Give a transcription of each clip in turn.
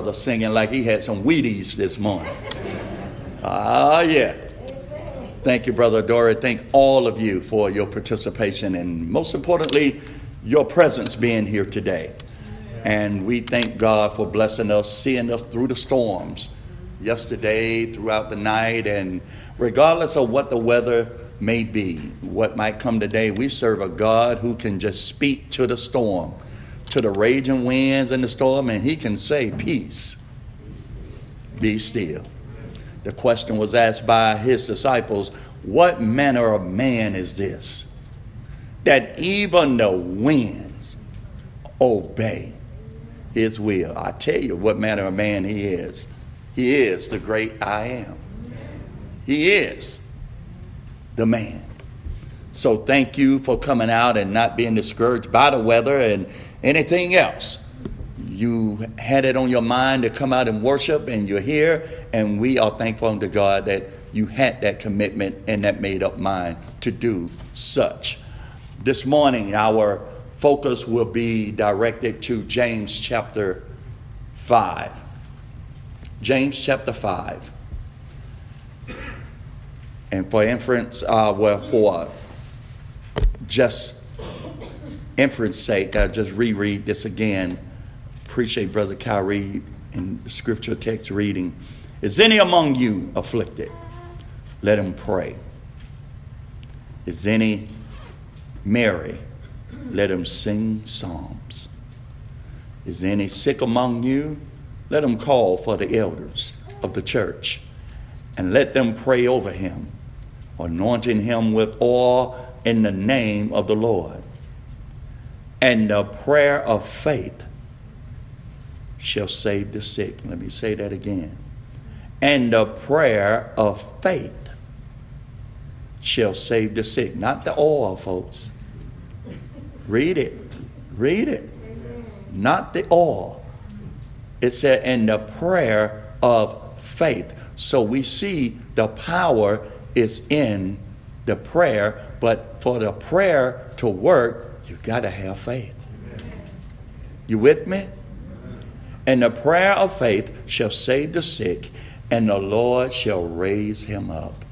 brother singing like he had some Wheaties this morning. Ah, yeah. Thank you, Brother Dory. Thank all of you for your participation and, most importantly, your presence being here today. And we thank God for blessing us, seeing us through the storms yesterday, throughout the night, and regardless of what the weather may be, what might come today, we serve a God who can just speak to the storm, to the raging winds and the storm, and He can say, Peace, be still. The question was asked by His disciples, What manner of man is this? That even the winds obey His will. I tell you what manner of man He is. He is the great I am. He is the man. So thank you for coming out and not being discouraged by the weather and anything else. You had it on your mind to come out and worship, and you're here, and we are thankful unto God that you had that commitment and that made up mind to do such. This morning, our focus will be directed to James chapter 5. James chapter 5. And for inference, uh, well, for just inference sake, I'll just reread this again. Appreciate Brother Kyrie in scripture text reading. Is any among you afflicted? Let him pray. Is any merry? Let him sing psalms. Is any sick among you? Let him call for the elders of the church and let them pray over him anointing him with oil in the name of the Lord. And the prayer of faith shall save the sick. Let me say that again. And the prayer of faith shall save the sick. Not the oil, folks. Read it. Read it. Not the oil. It said, and the prayer of faith. So we see the power is in the prayer, but for the prayer to work, you've got to have faith. You with me? And the prayer of faith shall save the sick, and the Lord shall raise him up.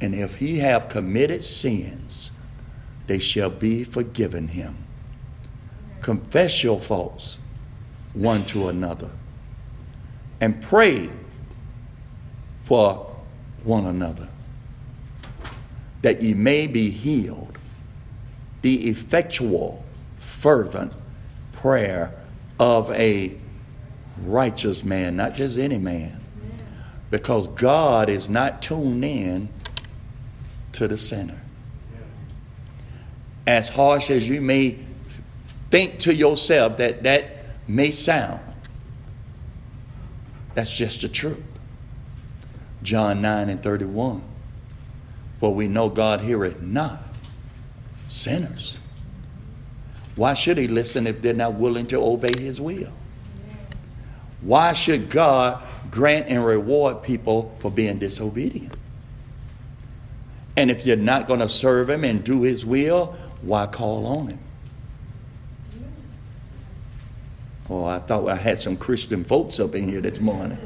And if he have committed sins, they shall be forgiven him. Confess your faults one to another, and pray for one another that ye may be healed. The effectual, fervent prayer of a righteous man, not just any man. Because God is not tuned in to the sinner. As harsh as you may think to yourself that that may sound, that's just the truth. John 9 and 31. For we know God heareth not sinners. Why should he listen if they're not willing to obey his will? Why should God grant and reward people for being disobedient? And if you're not going to serve him and do his will, why call on him? Oh, I thought I had some Christian folks up in here this morning.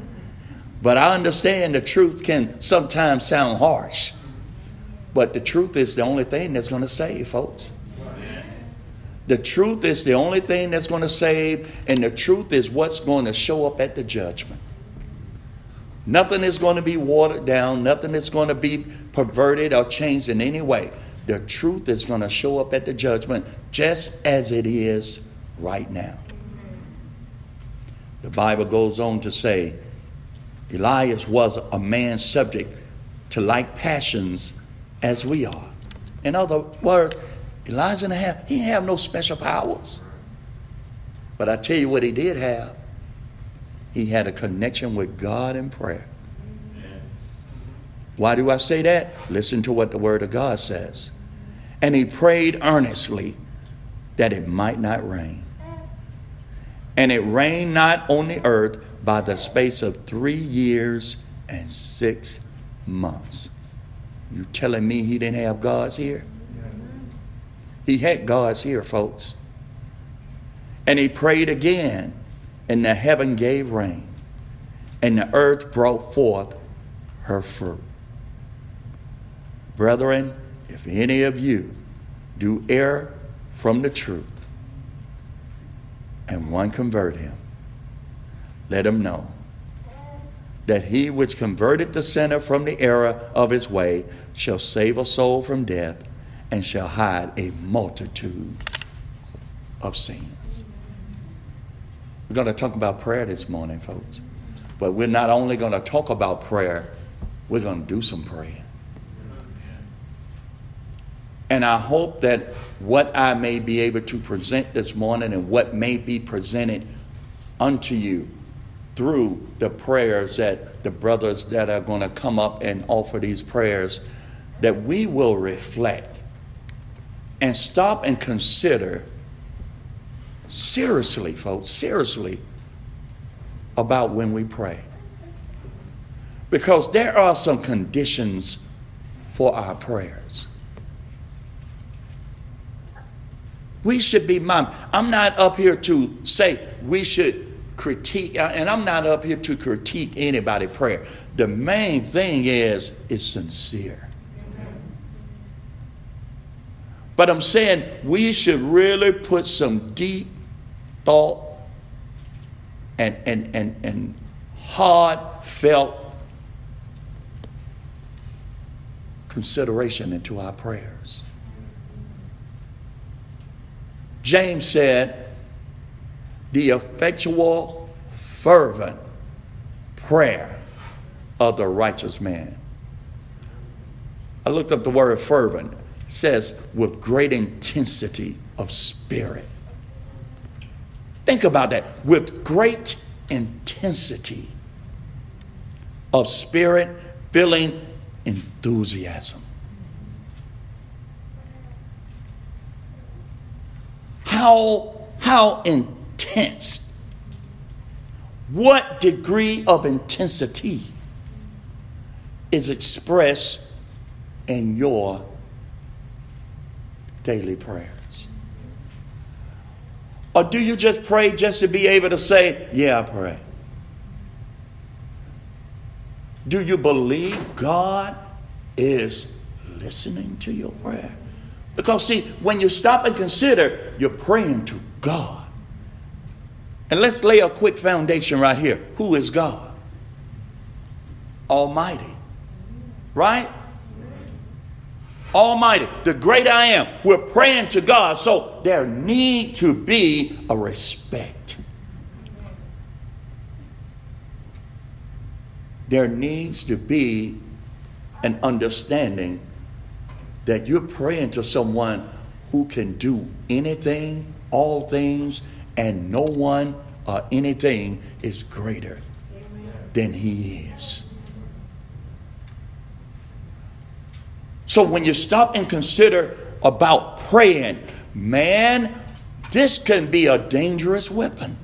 But I understand the truth can sometimes sound harsh. But the truth is the only thing that's going to save, folks. The truth is the only thing that's going to save, and the truth is what's going to show up at the judgment. Nothing is going to be watered down, nothing is going to be perverted or changed in any way. The truth is going to show up at the judgment just as it is right now. The Bible goes on to say Elias was a man subject to like passions as we are. In other words, Elijah didn't have, he didn't have no special powers. But I tell you what he did have. He had a connection with God in prayer. Why do I say that? Listen to what the Word of God says. And he prayed earnestly that it might not rain. And it rained not on the earth by the space of three years and six months. You telling me he didn't have God's ear? He had God's ear, folks. And he prayed again, and the heaven gave rain, and the earth brought forth her fruit. Brethren, if any of you do err from the truth, and one convert him, let him know that he which converted the sinner from the error of his way shall save a soul from death and shall hide a multitude of sins. We're going to talk about prayer this morning, folks. But we're not only going to talk about prayer, we're going to do some praying. And I hope that what I may be able to present this morning and what may be presented unto you through the prayers that the brothers that are going to come up and offer these prayers, that we will reflect and stop and consider seriously, folks, seriously about when we pray. Because there are some conditions for our prayers. We should be mindful. I'm not up here to say we should critique, uh, and I'm not up here to critique anybody' prayer. The main thing is, it's sincere. But I'm saying we should really put some deep thought and, and, and, and heartfelt consideration into our prayers. James said, the effectual, fervent prayer of the righteous man. I looked up the word fervent. It says with great intensity of spirit. Think about that. With great intensity of spirit, feeling enthusiasm. How, how intense? What degree of intensity is expressed in your daily prayers? Or do you just pray just to be able to say, Yeah, I pray? Do you believe God is listening to your prayer? Because, see, when you stop and consider, you're praying to God. And let's lay a quick foundation right here. Who is God? Almighty. Right? Almighty, the great I am. We're praying to God, so there need to be a respect. There needs to be an understanding that you're praying to someone who can do anything, all things, and no one or anything is greater than he is. So when you stop and consider about praying, man, this can be a dangerous weapon.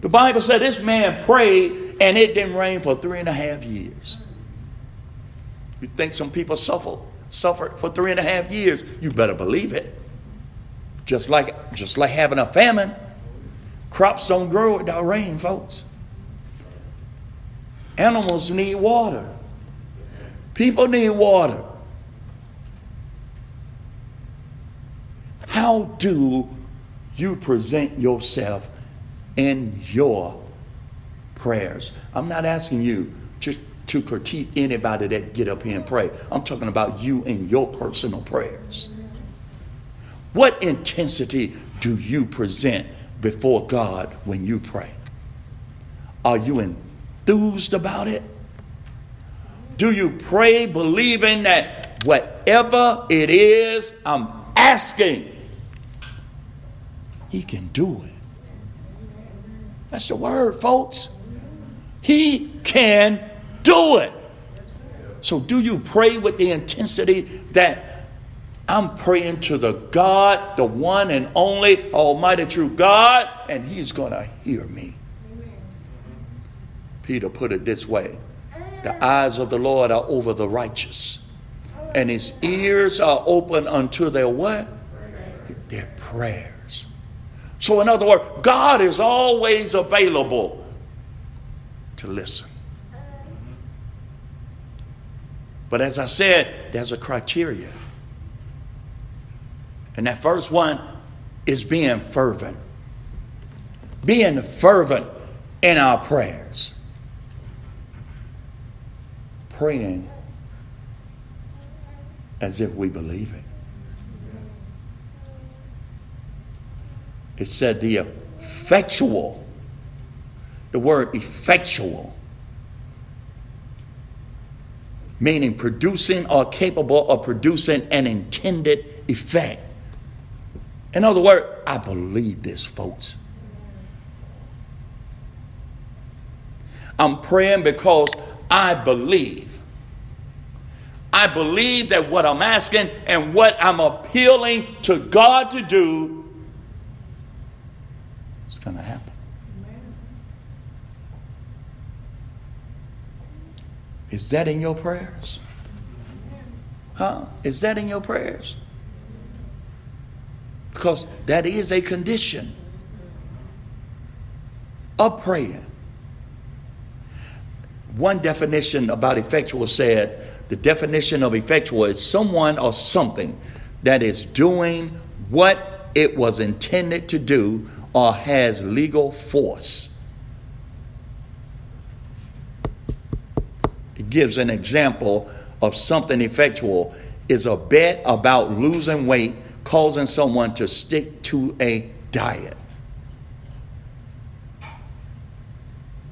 The Bible said this man prayed and it didn't rain for three and a half years. You think some people suffer suffered for three and a half years? You better believe it. Just like just like having a famine. Crops don't grow without rain, folks. Animals need water. People need water. How do you present yourself in your prayers? I'm not asking you to, to critique anybody that get up here and pray. I'm talking about you and your personal prayers. What intensity do you present before God when you pray? Are you enthused about it? Do you pray believing that whatever it is I'm asking, He can do it? That's the word, folks. He can do it. So, do you pray with the intensity that I'm praying to the God, the one and only Almighty true God, and He's going to hear me? Peter put it this way The eyes of the Lord are over the righteous, and his ears are open unto their what? Their prayers. So, in other words, God is always available to listen. But as I said, there's a criteria. And that first one is being fervent. Being fervent in our prayers. Praying as if we believe it. It said the effectual, the word effectual, meaning producing or capable of producing an intended effect. In other words, I believe this, folks. I'm praying because I believe. I believe that what I'm asking and what I'm appealing to God to do is going to happen. Is that in your prayers? Huh? Is that in your prayers? Because that is a condition of prayer. One definition about effectual said the definition of effectual is someone or something that is doing what it was intended to do or has legal force. It gives an example of something effectual is a bet about losing weight causing someone to stick to a diet.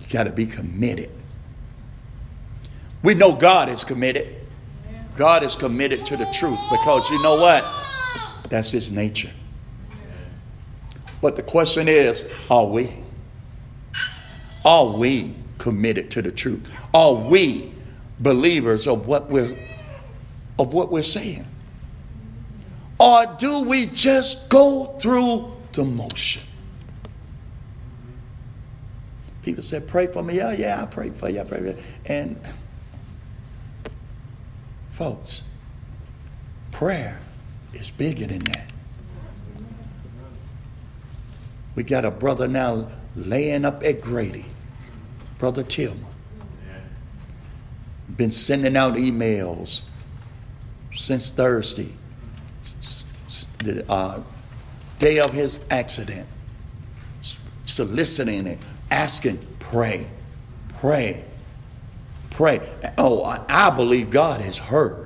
You got to be committed. We know God is committed. God is committed to the truth because you know what? That's his nature. But the question is, are we? Are we committed to the truth? Are we believers of what we're of what we're saying? Or do we just go through the motion? People said, pray for me. Yeah, yeah, I pray for you. I pray for you. And folks, prayer is bigger than that. We got a brother now laying up at Grady, Brother Tillman. Been sending out emails since Thursday, the uh, day of his accident, soliciting it, asking, pray, pray, pray. Oh, I believe God has heard.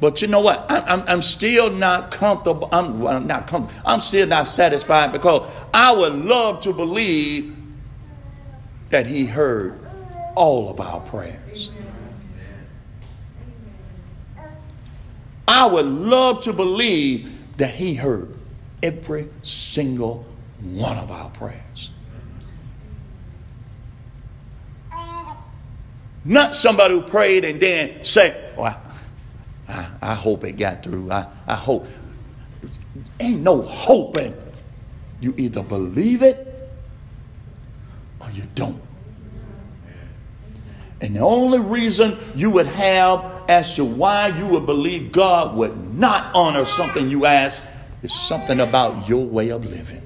But you know what? I'm, I'm, still not comfortable. I'm, well, not comfortable. I'm still not satisfied because I would love to believe that He heard all of our prayers. I would love to believe that He heard every single one of our prayers. Not somebody who prayed and then say, oh, well, I, I hope it got through. I, I hope. Ain't no hoping. You either believe it or you don't. And the only reason you would have as to why you would believe God would not honor something you ask is something about your way of living.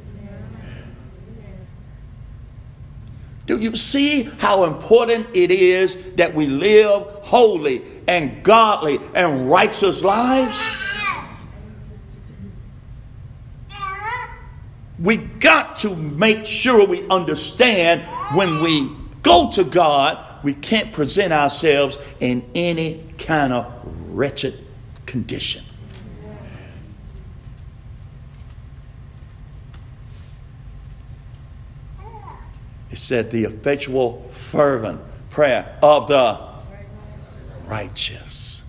Do you see how important it is that we live holy and godly and righteous lives? We got to make sure we understand when we go to God, we can't present ourselves in any kind of wretched condition. It said the effectual, fervent prayer of the righteous.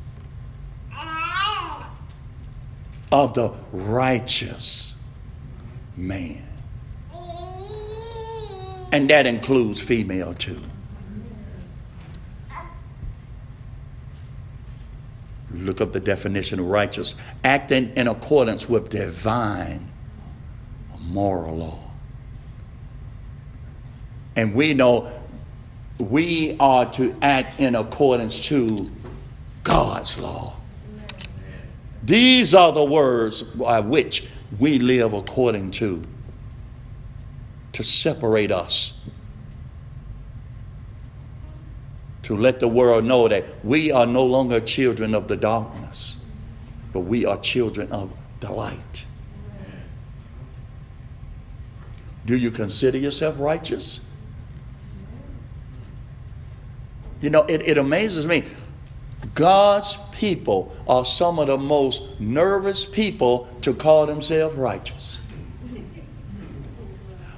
Of the righteous man. And that includes female too. Look up the definition of righteous acting in accordance with divine moral law. And we know we are to act in accordance to God's law. These are the words by which we live according to, to separate us, to let the world know that we are no longer children of the darkness, but we are children of the light. Do you consider yourself righteous? You know, it, it amazes me. God's people are some of the most nervous people to call themselves righteous.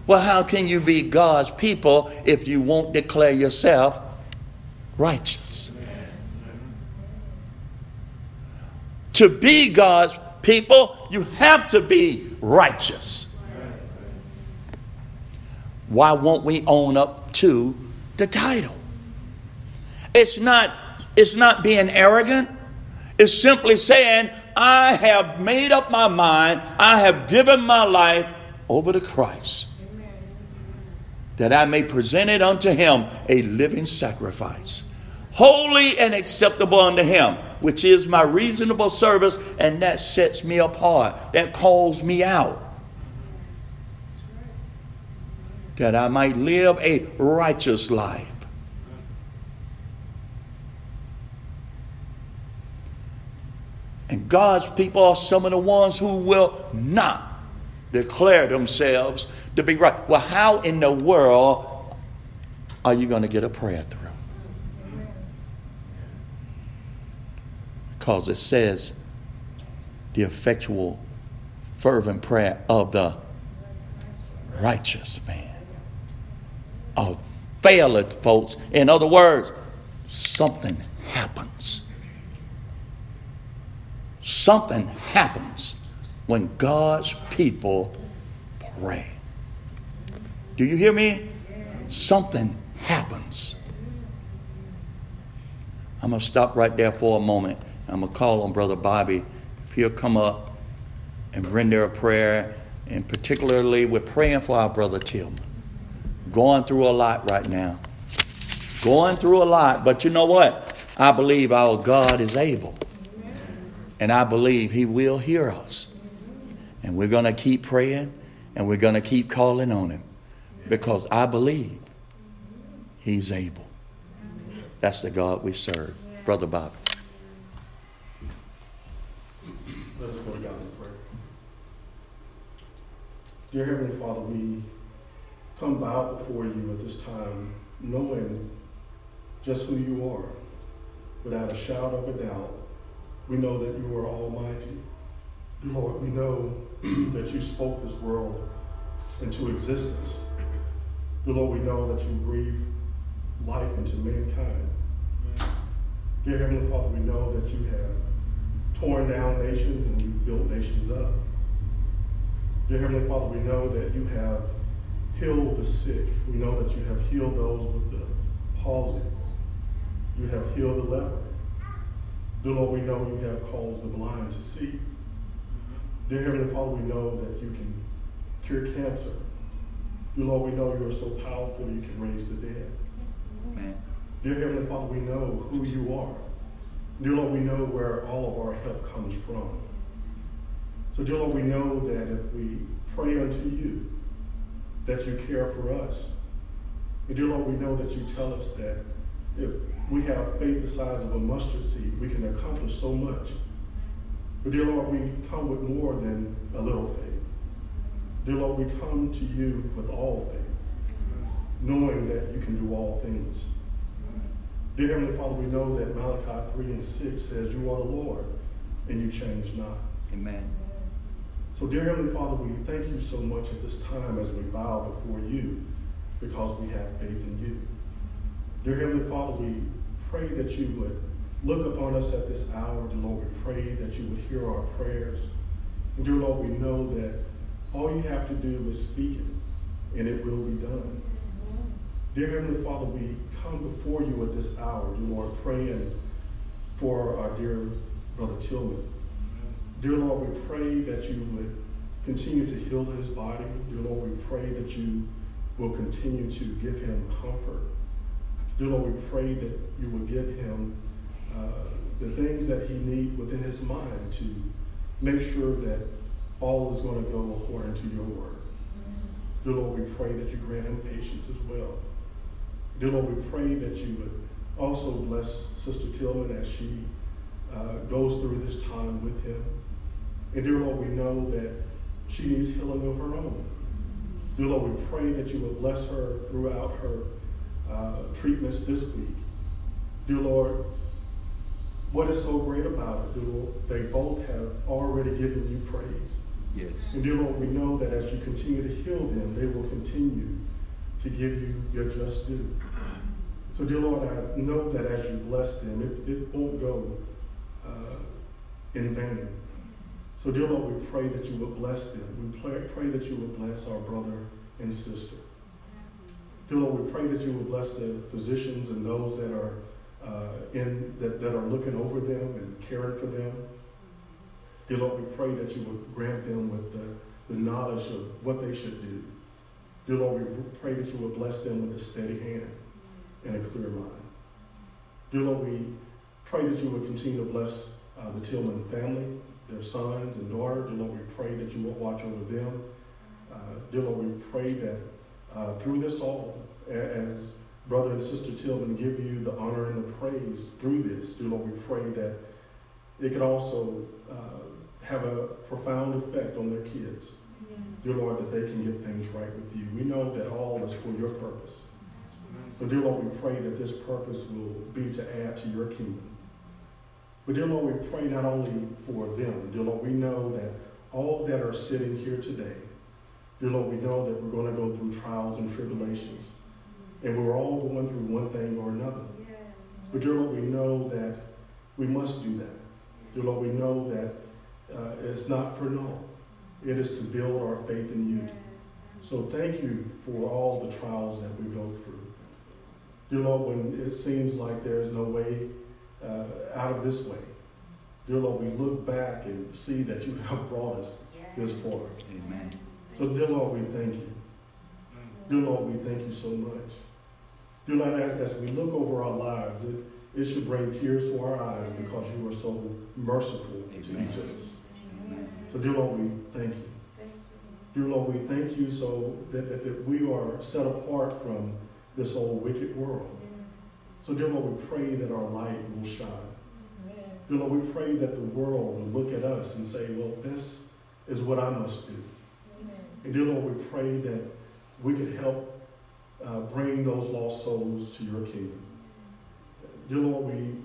Well, how can you be God's people if you won't declare yourself righteous? To be God's people, you have to be righteous. Why won't we own up to the title? It's not, it's not being arrogant. It's simply saying, I have made up my mind, I have given my life over to Christ, that I may present it unto him a living sacrifice, holy and acceptable unto him, which is my reasonable service, and that sets me apart, that calls me out. That I might live a righteous life. And God's people are some of the ones who will not declare themselves to be right. Well, how in the world are you going to get a prayer through? Because it says the effectual, fervent prayer of the righteous man availeth, folks. In other words, something happens. Something happens when God's people pray. Do you hear me? Something happens. I'm going to stop right there for a moment. I'm going to call on Brother Bobby if he'll come up and render a prayer. And particularly, we're praying for our brother Tillman. Going through a lot right now. Going through a lot. But you know what? I believe our God is able. And I believe He will hear us. And we're going to keep praying and we're going to keep calling on Him because I believe He's able. That's the God we serve. Brother Bob. Let us go to God in prayer. Dear Heavenly Father, we come bow before you at this time, knowing just who you are, without a shadow of a doubt we know that you are almighty. Lord, we know that you spoke this world into existence. Lord, we know that you breathe life into mankind. Dear Heavenly Father, we know that you have torn down nations and you've built nations up. Dear Heavenly Father, we know that you have healed the sick. We know that you have healed those with the palsy. You have healed the leper. Dear Lord, we know you have caused the blind to see. Mm-hmm. Dear Heavenly Father, we know that you can cure cancer. Dear Lord, we know you are so powerful you can raise the dead. Amen. Dear Heavenly Father, we know who you are. Dear Lord, we know where all of our help comes from. So, dear Lord, we know that if we pray unto you, that you care for us. And dear Lord, we know that you tell us that if we have faith the size of a mustard seed, we can accomplish so much. But dear Lord, we come with more than a little faith. Dear Lord, we come to you with all faith, knowing that you can do all things. Dear Heavenly Father, we know that Malachi 3 and 6 says, You are the Lord, and you change not. Amen. So, dear Heavenly Father, we thank you so much at this time as we bow before you because we have faith in you. Dear Heavenly Father, we pray that you would look upon us at this hour. Dear Lord, we pray that you would hear our prayers. And dear Lord, we know that all you have to do is speak it, and it will be done. Dear Heavenly Father, we come before you at this hour, dear Lord, praying for our dear brother Tillman. Dear Lord, we pray that you would continue to heal his body. Dear Lord, we pray that you will continue to give him comfort. Dear Lord, we pray that you will give him uh, the things that he needs within his mind to make sure that all is going to go according to your word. Dear Lord, we pray that you grant him patience as well. Dear Lord, we pray that you would also bless Sister Tillman as she uh, goes through this time with him. And dear Lord, we know that she needs healing of her own. Dear Lord, we pray that you would bless her throughout her uh, treatments this week. Dear Lord, what is so great about it, dear Lord, they both have already given you praise. Yes. And dear Lord, we know that as you continue to heal them, they will continue to give you your just due. So, dear Lord, I know that as you bless them, it, it won't go uh, in vain. So, dear Lord, we pray that you would bless them. We pray, pray that you would bless our brother and sister. Dear Lord, we pray that you would bless the physicians and those that are uh, in that, that are looking over them and caring for them. Dear Lord, we pray that you would grant them with the, the knowledge of what they should do. Dear Lord, we pray that you would bless them with a steady hand and a clear mind. Dear Lord, we pray that you would continue to bless uh, the Tillman family, their sons and daughters. Dear Lord, we pray that you would watch over them. Uh, dear Lord, we pray that uh, through this all, as brother and sister Tillman give you the honor and the praise through this, dear Lord, we pray that it could also uh, have a profound effect on their kids. Dear Lord, that they can get things right with you. We know that all is for your purpose. So, dear Lord, we pray that this purpose will be to add to your kingdom. But, dear Lord, we pray not only for them, dear Lord, we know that all that are sitting here today, dear Lord, we know that we're going to go through trials and tribulations. And we're all going through one thing or another. But, dear Lord, we know that we must do that. Dear Lord, we know that uh, it's not for naught. It is to build our faith in you. So thank you for all the trials that we go through. Dear Lord, when it seems like there is no way uh, out of this way, dear Lord, we look back and see that you have brought us this far. Amen. So, dear Lord, we thank you. Dear Lord, we thank you so much. Dear Lord, as, as we look over our lives, it, it should bring tears to our eyes because you are so merciful to each of us. Amen. So, dear Lord, we thank you. Dear Lord, we thank you so that, that, that we are set apart from this old wicked world. So, dear Lord, we pray that our light will shine. Dear Lord, we pray that the world will look at us and say, well, this is what I must do. And dear Lord, we pray that we could help uh, bring those lost souls to your kingdom. Dear Lord, we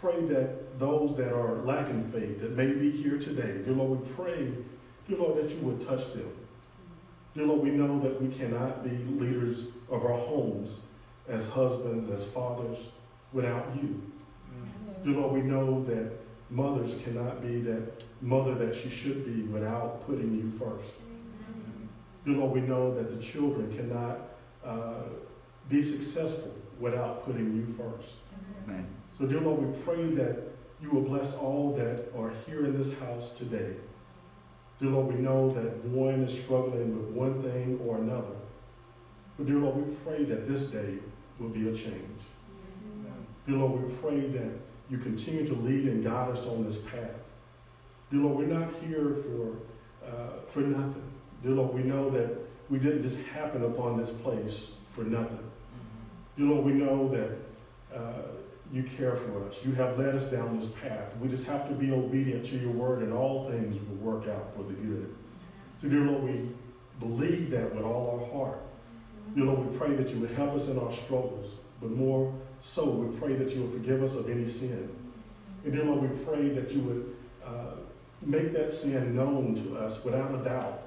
pray that those that are lacking faith, that may be here today, dear Lord, we pray, dear Lord, that you would touch them. Dear Lord, we know that we cannot be leaders of our homes as husbands, as fathers, without you. Dear Lord, we know that mothers cannot be that mother that she should be without putting you first. Dear Lord, we know that the children cannot uh, be successful without putting you first. Amen. So, dear Lord, we pray that you will bless all that are here in this house today. Dear Lord, we know that one is struggling with one thing or another. But, dear Lord, we pray that this day will be a change. Dear Lord, we pray that you continue to lead and guide us on this path. Dear Lord, we're not here for, uh, for nothing. Dear Lord, we know that we didn't just happen upon this place for nothing. Dear Lord, we know that uh, you care for us. You have led us down this path. We just have to be obedient to your word, and all things will work out for the good. So, dear Lord, we believe that with all our heart. Dear Lord, we pray that you would help us in our struggles, but more so, we pray that you would forgive us of any sin. And dear Lord, we pray that you would uh, make that sin known to us without a doubt.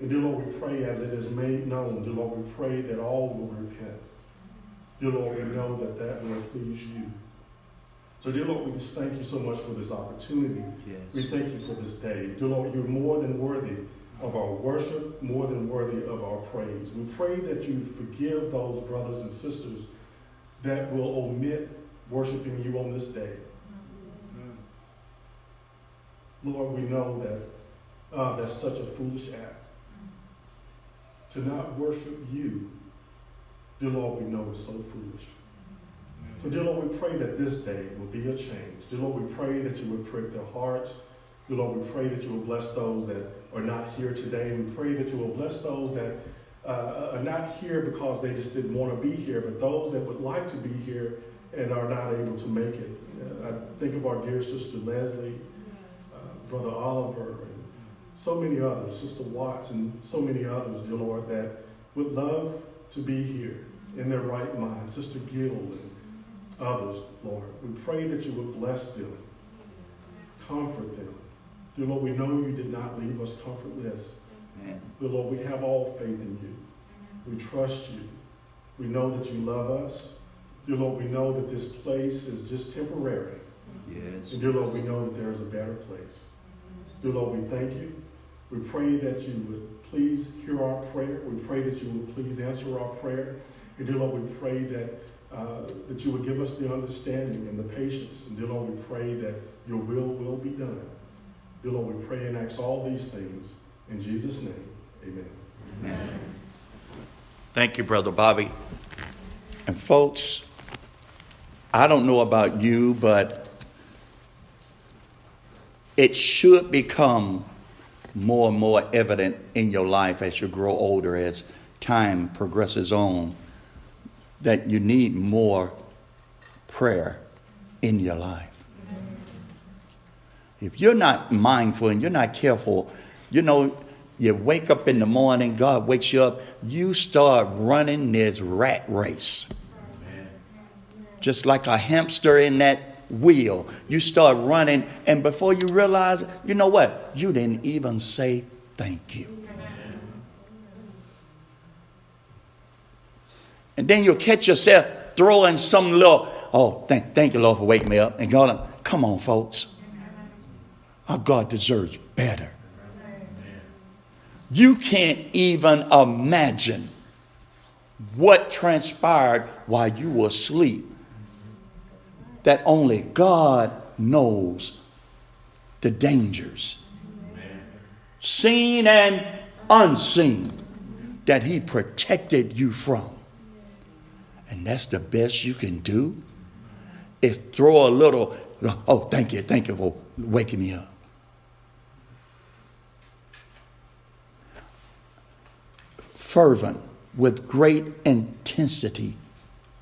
And dear Lord, we pray as it is made known, dear Lord, we pray that all will repent. Dear Lord, we know that that will please you. So, dear Lord, we just thank you so much for this opportunity. We thank you for this day. Dear Lord, you're more than worthy of our worship, more than worthy of our praise. We pray that you forgive those brothers and sisters that will omit worshiping you on this day. Lord, we know that uh, that's such a foolish act. To not worship you, dear Lord, we know is so foolish. So, dear Lord, we pray that this day will be a change. Dear Lord, we pray that you would prick their hearts. Dear Lord, we pray that you will bless those that are not here today. We pray that you will bless those that uh, are not here because they just didn't want to be here, but those that would like to be here and are not able to make it. Uh, I think of our dear sister Leslie, uh, Brother Oliver, and so many others, Sister Watts, and so many others, dear Lord, that would love to be here in their right mind. Sister Gill and others, Lord. We pray that you would bless them, comfort them. Dear Lord, we know you did not leave us comfortless. Amen. Dear Lord, we have all faith in you. We trust you. We know that you love us. Dear Lord, we know that this place is just temporary. Yes. And dear Lord, we know that there is a better place. Dear Lord, we thank you. We pray that you would please hear our prayer. We pray that you would please answer our prayer. And dear Lord, we pray that uh, that you would give us the understanding and the patience. And dear Lord, we pray that your will will be done. Dear Lord, we pray and ask all these things in Jesus' name. Amen. Amen. Thank you, Brother Bobby. And folks, I don't know about you, but it should become more and more evident in your life as you grow older, as time progresses on, that you need more prayer in your life. If you're not mindful and you're not careful, you know, you wake up in the morning, God wakes you up, you start running this rat race. Just like a hamster in that wheel. You start running, and before you realize, you know what? You didn't even say thank you. And then you'll catch yourself throwing some little, oh, thank, thank you, Lord, for waking me up. And God, come on, folks. Our God deserves better. You can't even imagine what transpired while you were asleep. That only God knows the dangers, seen and unseen, that He protected you from. And that's the best you can do is throw a little, oh, thank you, thank you for waking me up. fervent, with great intensity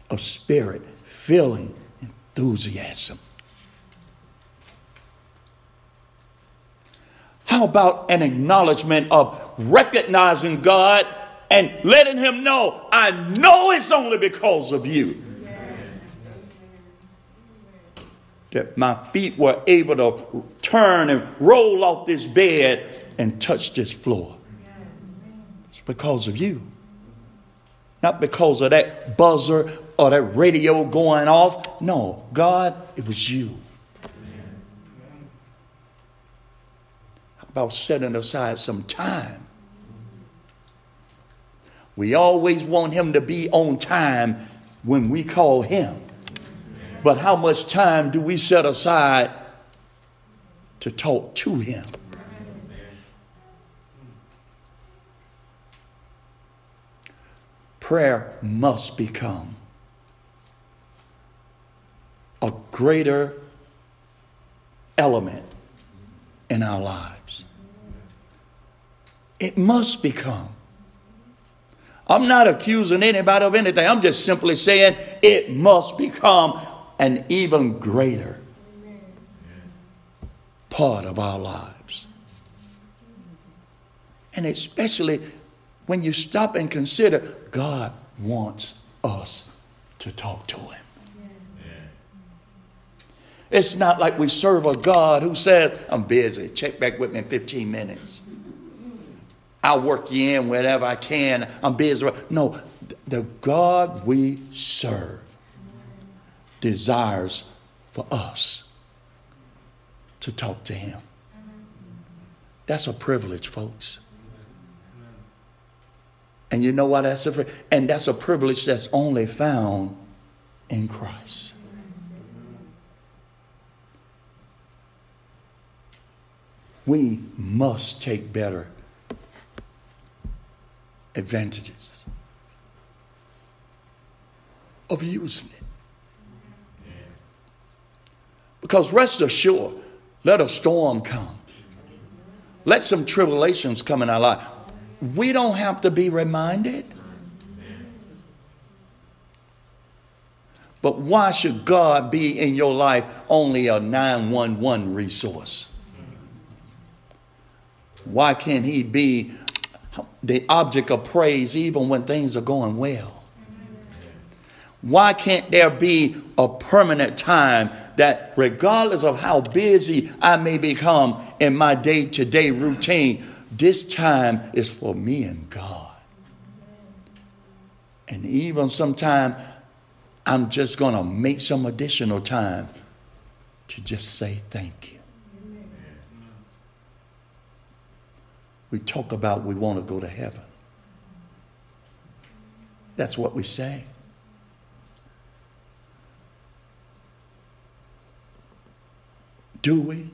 of spirit, feeling, enthusiasm. How about an acknowledgement of recognizing God and letting Him know, I know it's only because of you that my feet were able to turn and roll off this bed and touch this floor It's because of you. Not because of that buzzer or that radio going off. No, God, it was you. About setting aside some time? We always want Him to be on time when we call Him. But how much time do we set aside to talk to Him? prayer must become a greater element in our lives. It must become. I'm not accusing anybody of anything. I'm just simply saying it must become an even greater part of our lives. And especially when you stop and consider, God wants us to talk to Him. It's not like we serve a God who says, I'm busy, check back with me in 15 minutes. I'll work you in whenever I can. I'm busy. No, the God we serve desires for us to talk to Him. That's a privilege, folks. And you know what? That's a, and that's a privilege that's only found in Christ. We must take better advantages of using it. Because rest assured, let a storm come. let some tribulations come in our life. We don't have to be reminded. But why should God be in your life only a 911 resource? Why can't He be the object of praise even when things are going well? Why can't there be a permanent time that, regardless of how busy I may become in my day to day routine, this time is for me and God? And even sometimes I'm just going to make some additional time to just say thank you. We talk about we want to go to heaven. That's what we say. Do we?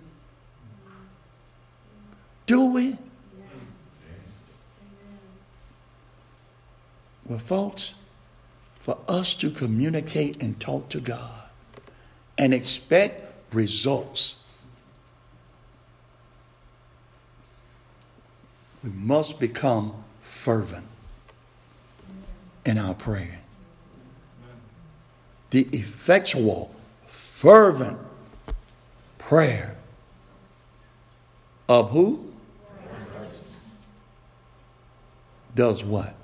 Do we? Well, folks, for us to communicate and talk to God and expect results, we must become fervent in our praying. The effectual, fervent prayer of who? Does what?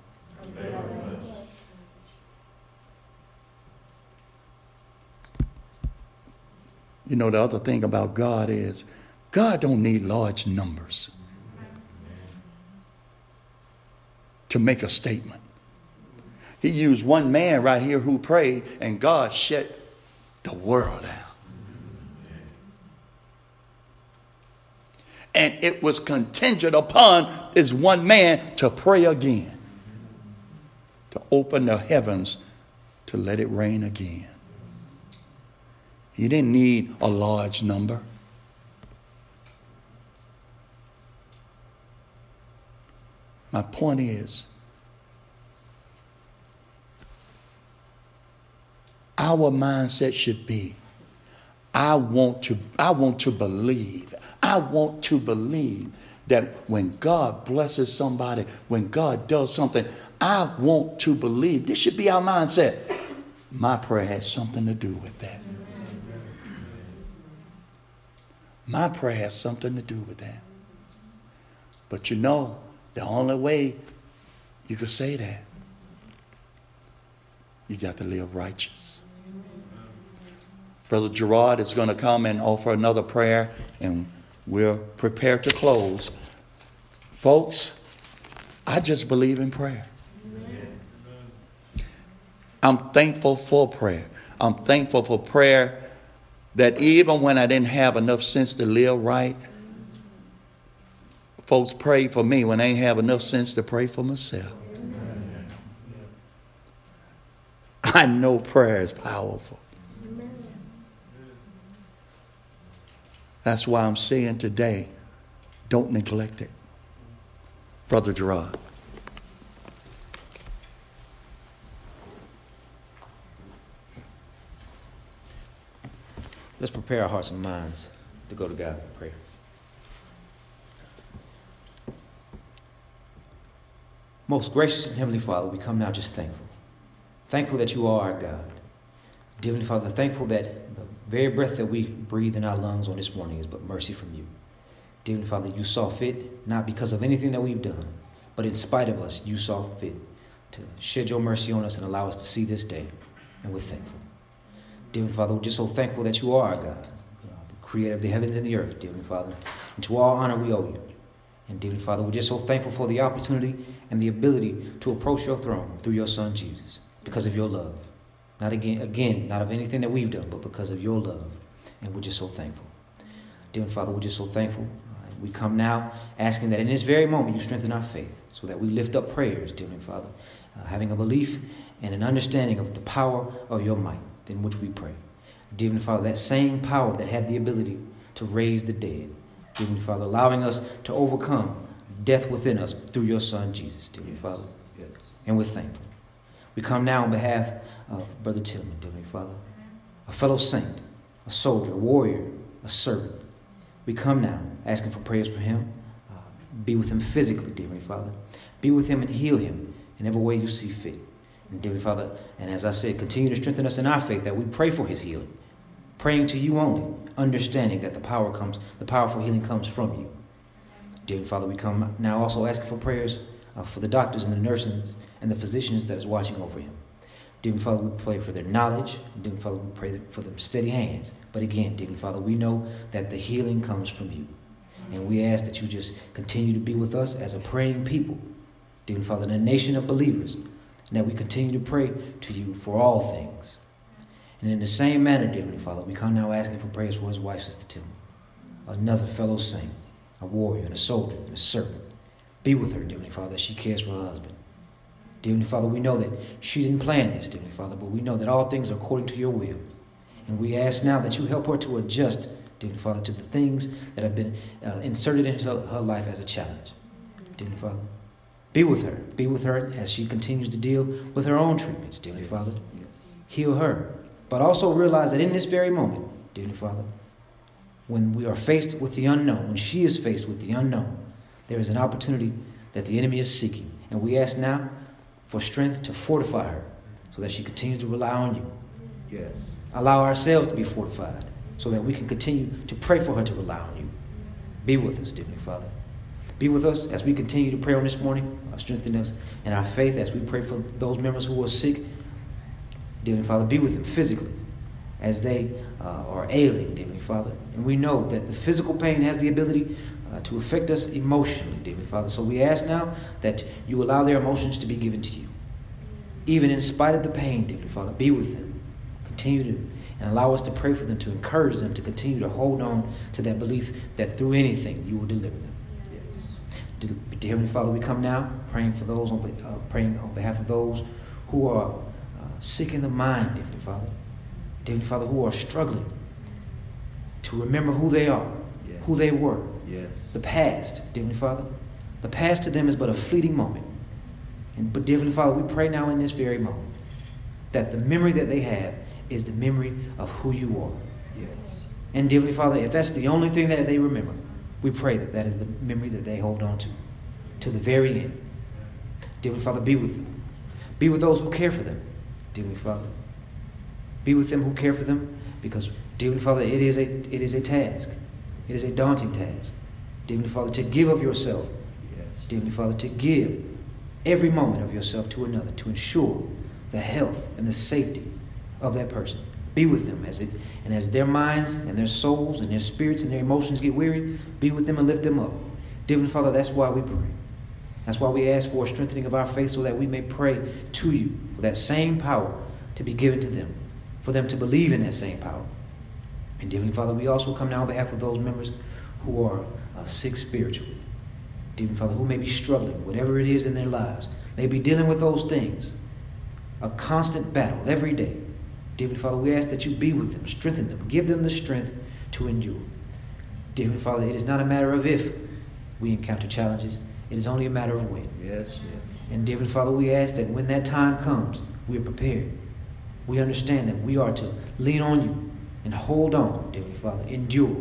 You know, the other thing about God is God don't need large numbers to make a statement. He used one man right here who prayed, and God shut the world down. and it was contingent upon this one man to pray again, to open the heavens, to let it rain again. He didn't need a large number. My point is, our mindset should be I want to I want to believe I want to believe that when God blesses somebody, when God does something, I want to believe. This should be our mindset. My prayer has something to do with that. My prayer has something to do with that. But you know, the only way you could say that, you got to live righteous. Brother Gerard is going to come and offer another prayer, and we're prepared to close. Folks, I just believe in prayer. I'm thankful for prayer. I'm thankful for prayer that even when I didn't have enough sense to live right, folks prayed for me when they have enough sense to pray for myself. I know prayer is powerful. That's why I'm saying today, don't neglect it. Brother Gerard. Let's prepare our hearts and minds to go to God in prayer. Most gracious and Heavenly Father, we come now just thankful. Thankful that you are our God. Heavenly Father, thankful that the very breath that we breathe in our lungs on this morning is but mercy from you. Heavenly Father, you saw fit, not because of anything that we've done, but in spite of us, you saw fit to shed your mercy on us and allow us to see this day. And we're thankful. Heavenly Father, we're just so thankful that you are our God, uh, the creator of the heavens and the earth, Heavenly Father. And to all honor we owe you. And Heavenly Father, we're just so thankful for the opportunity and the ability to approach your throne through your Son Jesus because of your love. Not again, again, not of anything that we've done, but because of your love. And we're just so thankful. Dear Father, we're just so thankful. We come now asking that in this very moment you strengthen our faith so that we lift up prayers, dear Father, uh, having a belief and an understanding of the power of your might in which we pray. Dear Father, that same power that had the ability to raise the dead, dear Father, allowing us to overcome death within us through your Son, Jesus, dear Father. Yes. And we're thankful. We come now on behalf of Brother Tillman, dear Father, a fellow saint, a soldier, a warrior, a servant. We come now asking for prayers for him, uh, Be with him physically, dear Father. Be with him and heal him in every way you see fit. And dear Father, and as I said, continue to strengthen us in our faith that we pray for his healing. Praying to you only, understanding that the power comes, the powerful healing comes from you. Dear Father, we come now also asking for prayers uh, for the doctors and the nurses and the physicians that is watching over him. Dear Father, we pray for their knowledge. Dear Father, we pray for them steady hands. But again, dear Father, we know that the healing comes from you. And we ask that you just continue to be with us as a praying people. Dear Father, in a nation of believers, and that we continue to pray to you for all things. And in the same manner, dear Father, we come now asking for prayers for his wife, Sister Tim, another fellow saint, a warrior and a soldier and a servant. Be with her, dear Father, as she cares for her husband. Dear Father, we know that she didn't plan this, dear Father, but we know that all things are according to your will. And we ask now that you help her to adjust dear Father, to the things that have been uh, inserted into her life as a challenge. Dear Father, be with her. Be with her as she continues to deal with her own treatments, yes. Father. Heal her. But also realize that in this very moment, dear Father, when we are faced with the unknown, when she is faced with the unknown, there is an opportunity that the enemy is seeking. And we ask now for strength to fortify her so that she continues to rely on you. Yes. Allow ourselves to be fortified so that we can continue to pray for her to rely on you. Be with us, dear Father. Be with us as we continue to pray on this morning. Uh, strengthen us in our faith as we pray for those members who are sick. Dear Father, be with them physically as they uh, are ailing, dear Father. And we know that the physical pain has the ability uh, to affect us emotionally, dear Father. So we ask now that you allow their emotions to be given to you. Even in spite of the pain, dear Father, be with them. Continue to and allow us to pray for them, to encourage them to continue to hold on to that belief that through anything you will deliver them. Yes. Dear Heavenly Father, we come now praying for those, on, uh, praying on behalf of those who are uh, sick in the mind, Heavenly Father. Dear Heavenly Father, who are struggling to remember who they are, yes. who they were, yes. the past, dear Heavenly Father. The past to them is but a fleeting moment. And, but, dear Heavenly Father, we pray now in this very moment that the memory that they have is the memory of who you are. Yes. And dearly Father, if that's the only thing that they remember, we pray that that is the memory that they hold on to, to the very end. Dearly Father, be with them. Be with those who care for them, dearly Father. Be with them who care for them, because, dearly Father, it is a it is a task. It is a daunting task, dearly Father, to give of yourself. Yes. Dearly Father, to give every moment of yourself to another, to ensure the health and the safety of that person. Be with them as it and as their minds and their souls and their spirits and their emotions get weary, be with them and lift them up. Dear Father, that's why we pray. That's why we ask for a strengthening of our faith so that we may pray to you for that same power to be given to them, for them to believe in that same power. And dear Father, we also come now on behalf of those members who are uh, sick spiritually. Dear Father, who may be struggling, whatever it is in their lives, may be dealing with those things. A constant battle every day. Dear Father, we ask that you be with them, strengthen them, give them the strength to endure. Dear Father, it is not a matter of if we encounter challenges, it is only a matter of when. Yes, yes. And dear Father, we ask that when that time comes, we are prepared. We understand that we are to lean on you and hold on, dear Father, endure.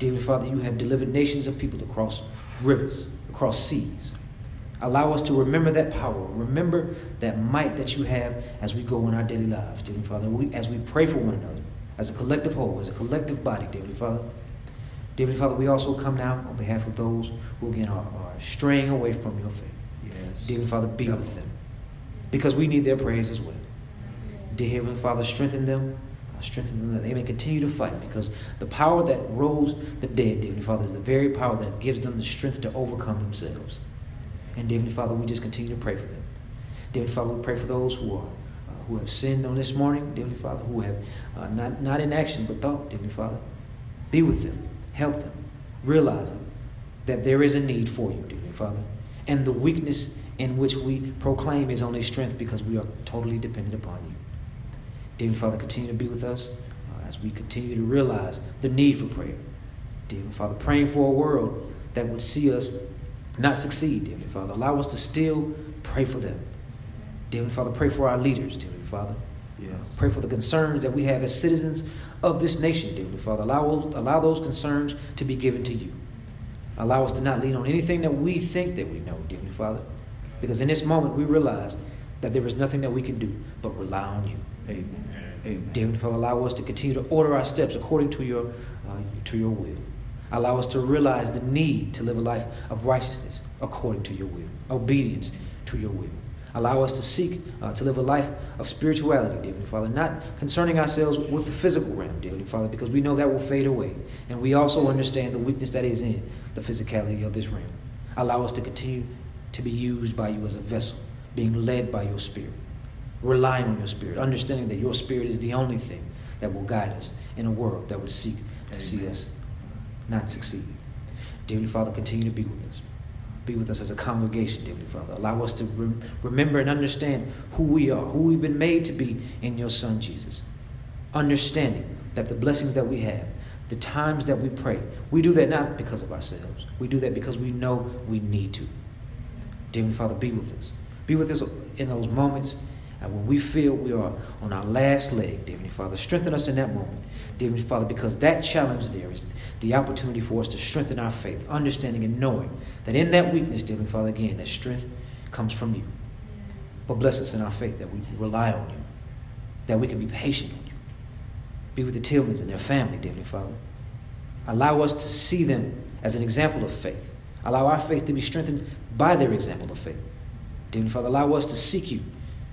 Dear Father, you have delivered nations of people across rivers, across seas. Allow us to remember that power, remember that might that you have as we go in our daily lives, dear Father. We, as we pray for one another, as a collective whole, as a collective body, dear Father. Dear Father, we also come now on behalf of those who again are, are straying away from your faith. Yes. Dear Father, be yep. with them. Because we need their prayers as well. Dear Heavenly Father, strengthen them. Uh, strengthen them that they may continue to fight because the power that rose the dead, dear Father, is the very power that gives them the strength to overcome themselves. And Heavenly Father, we just continue to pray for them. Heavenly Father, we pray for those who are uh, who have sinned on this morning, Heavenly Father, who have uh, not, not in action but thought, Heavenly Father. Be with them, help them, realizing that there is a need for you, Heavenly Father. And the weakness in which we proclaim is only strength because we are totally dependent upon you. Heavenly Father, continue to be with us uh, as we continue to realize the need for prayer. Dear Father, praying for a world that would see us not succeed, dear Father. Allow us to still pray for them. Dear Father, pray for our leaders, dear Father. Yes. Pray for the concerns that we have as citizens of this nation, dear Father. Allow, allow those concerns to be given to you. Allow us to not lean on anything that we think that we know, dear Father. Because in this moment we realize that there is nothing that we can do but rely on you. Amen. Dear Father, allow us to continue to order our steps according to your, uh, to your will. Allow us to realize the need to live a life of righteousness according to your will, obedience to your will. Allow us to seek uh, to live a life of spirituality, dear Father, not concerning ourselves with the physical realm, dear Father, because we know that will fade away. And we also understand the weakness that is in the physicality of this realm. Allow us to continue to be used by you as a vessel, being led by your Spirit, relying on your Spirit, understanding that your Spirit is the only thing that will guide us in a world that would seek to Amen. see us not succeed. Dearly Father, continue to be with us. Be with us as a congregation, dearly Father. Allow us to re- remember and understand who we are, who we've been made to be in your Son, Jesus. Understanding that the blessings that we have, the times that we pray, we do that not because of ourselves. We do that because we know we need to. Dearly Father, be with us. Be with us in those moments and when we feel we are on our last leg, dear Father, strengthen us in that moment, dear Father, because that challenge there is the opportunity for us to strengthen our faith, understanding and knowing that in that weakness, dear Father, again, that strength comes from you. But bless us in our faith that we rely on you, that we can be patient on you. Be with the Tillmans and their family, dear Father. Allow us to see them as an example of faith. Allow our faith to be strengthened by their example of faith. Dear Father, allow us to seek you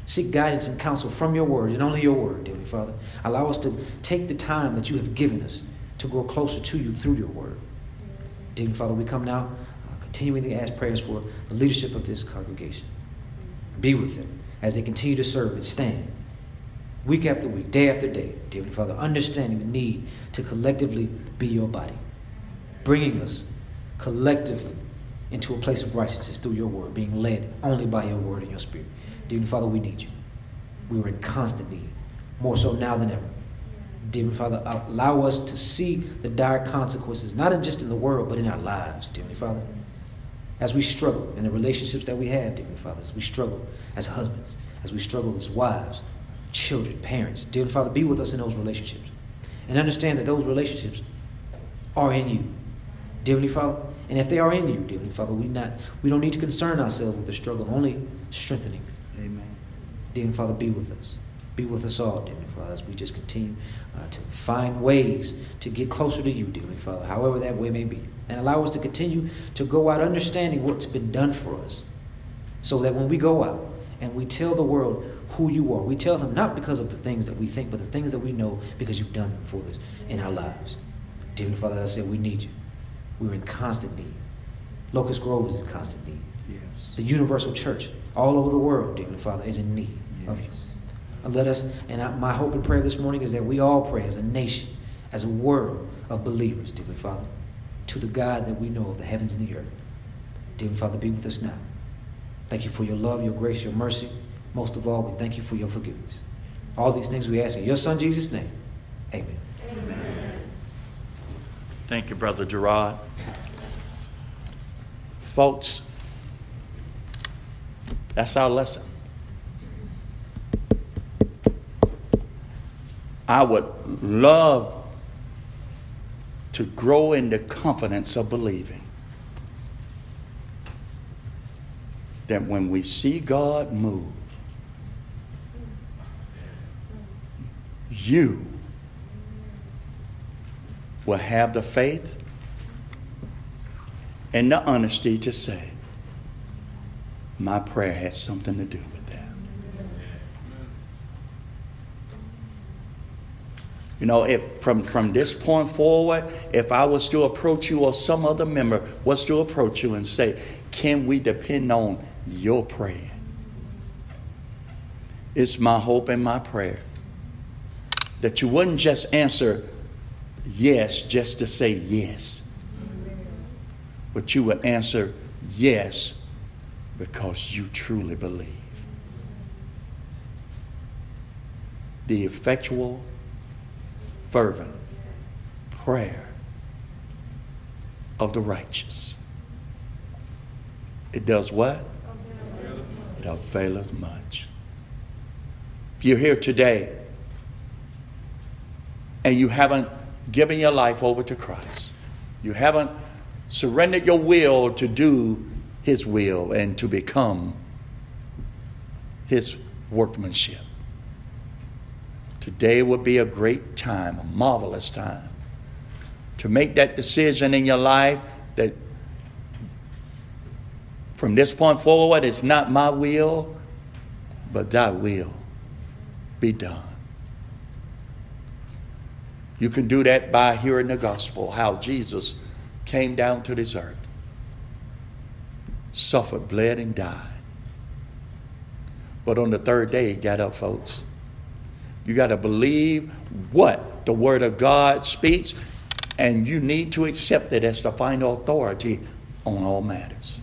Seek guidance and counsel from your word and only your word, dearly Father. Allow us to take the time that you have given us to grow closer to you through your word. Dearly Father, we come now uh, continuing to ask prayers for the leadership of this congregation. Be with them as they continue to serve and stand week after week, day after day, dearly Father, understanding the need to collectively be your body, bringing us collectively into a place of righteousness through your word, being led only by your word and your spirit. Dear Father, we need you. We are in constant need, more so now than ever. Dear Father, allow us to see the dire consequences, not just in the world, but in our lives, dear Father. As we struggle in the relationships that we have, dear Father, as we struggle as husbands, as we struggle as wives, children, parents, dear Father, be with us in those relationships. And understand that those relationships are in you. Dear Father, and if they are in you, dear Father, we not we don't need to concern ourselves with the struggle, only strengthening Amen. Dear Father, be with us. Be with us all, dear Father, as we just continue uh, to find ways to get closer to you, dear Father, however that way may be. And allow us to continue to go out understanding what's been done for us. So that when we go out and we tell the world who you are, we tell them not because of the things that we think, but the things that we know because you've done them for us in our lives. Dear Father, as I said, we need you. We're in constant need. Locust Grove is in constant need. Yes. The universal church all over the world, dear Father, is in need yes. of you. And let us, and I, my hope and prayer this morning is that we all pray as a nation, as a world of believers, dear Father, to the God that we know of the heavens and the earth. Dear Father, be with us now. Thank you for your love, your grace, your mercy. Most of all, we thank you for your forgiveness. All these things we ask in your Son Jesus' name. Amen. Amen. Thank you, Brother Gerard. Folks, that's our lesson. I would love to grow in the confidence of believing that when we see God move, you will have the faith and the honesty to say, my prayer has something to do with that. You know, if from, from this point forward, if I was to approach you or some other member was to approach you and say, Can we depend on your prayer? It's my hope and my prayer that you wouldn't just answer yes just to say yes, but you would answer yes because you truly believe. The effectual, fervent prayer of the righteous. It does what? It availeth much. If you're here today and you haven't given your life over to Christ, you haven't surrendered your will to do His will and to become His workmanship. Today would be a great time, a marvelous time, to make that decision in your life that from this point forward, it's not my will, but thy will be done. You can do that by hearing the gospel, how Jesus came down to this earth, suffered, bled, and died. But on the third day, he got up, folks. You got to believe what the Word of God speaks, and you need to accept it as the final authority on all matters.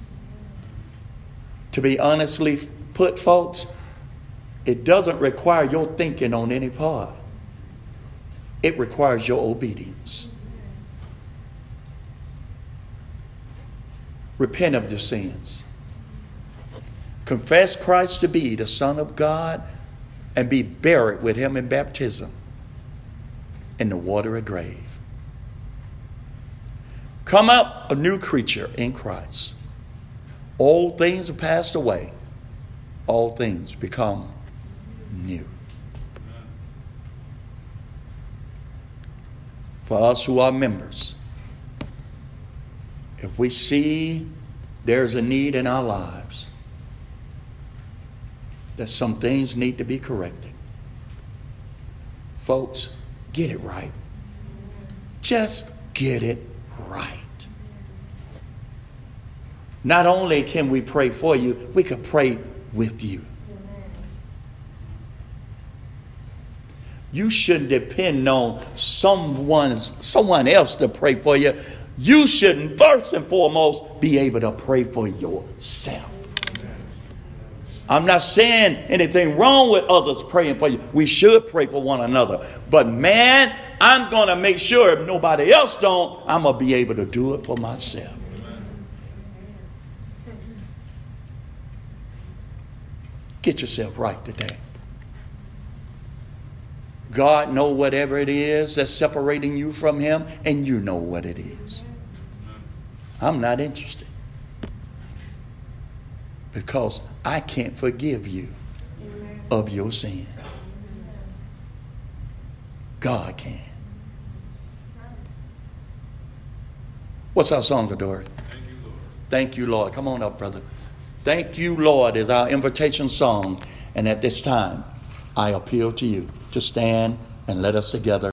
To be honestly put, folks, it doesn't require your thinking on any part, it requires your obedience. Repent of your sins. Confess Christ to be the Son of God and be buried with him in baptism in the water of grave. Come up a new creature in Christ. Old things have passed away, all things become new. For us who are members, if we see there's a need in our lives, that some things need to be corrected. Folks, get it right. Just get it right. Not only can we pray for you, we can pray with you. You shouldn't depend on someone, someone else to pray for you. You shouldn't, first and foremost, be able to pray for yourself. I'm not saying anything wrong with others praying for you. We should pray for one another. But man, I'm going to make sure if nobody else don't, I'm going to be able to do it for myself. Get yourself right today. God know whatever it is that's separating you from him and you know what it is. I'm not interested because I can't forgive you of your sin. God can. What's our song, Adore? Thank you, Lord. Thank you, Lord. Come on up, brother. Thank you, Lord, is our invitation song. And at this time, I appeal to you to stand and let us together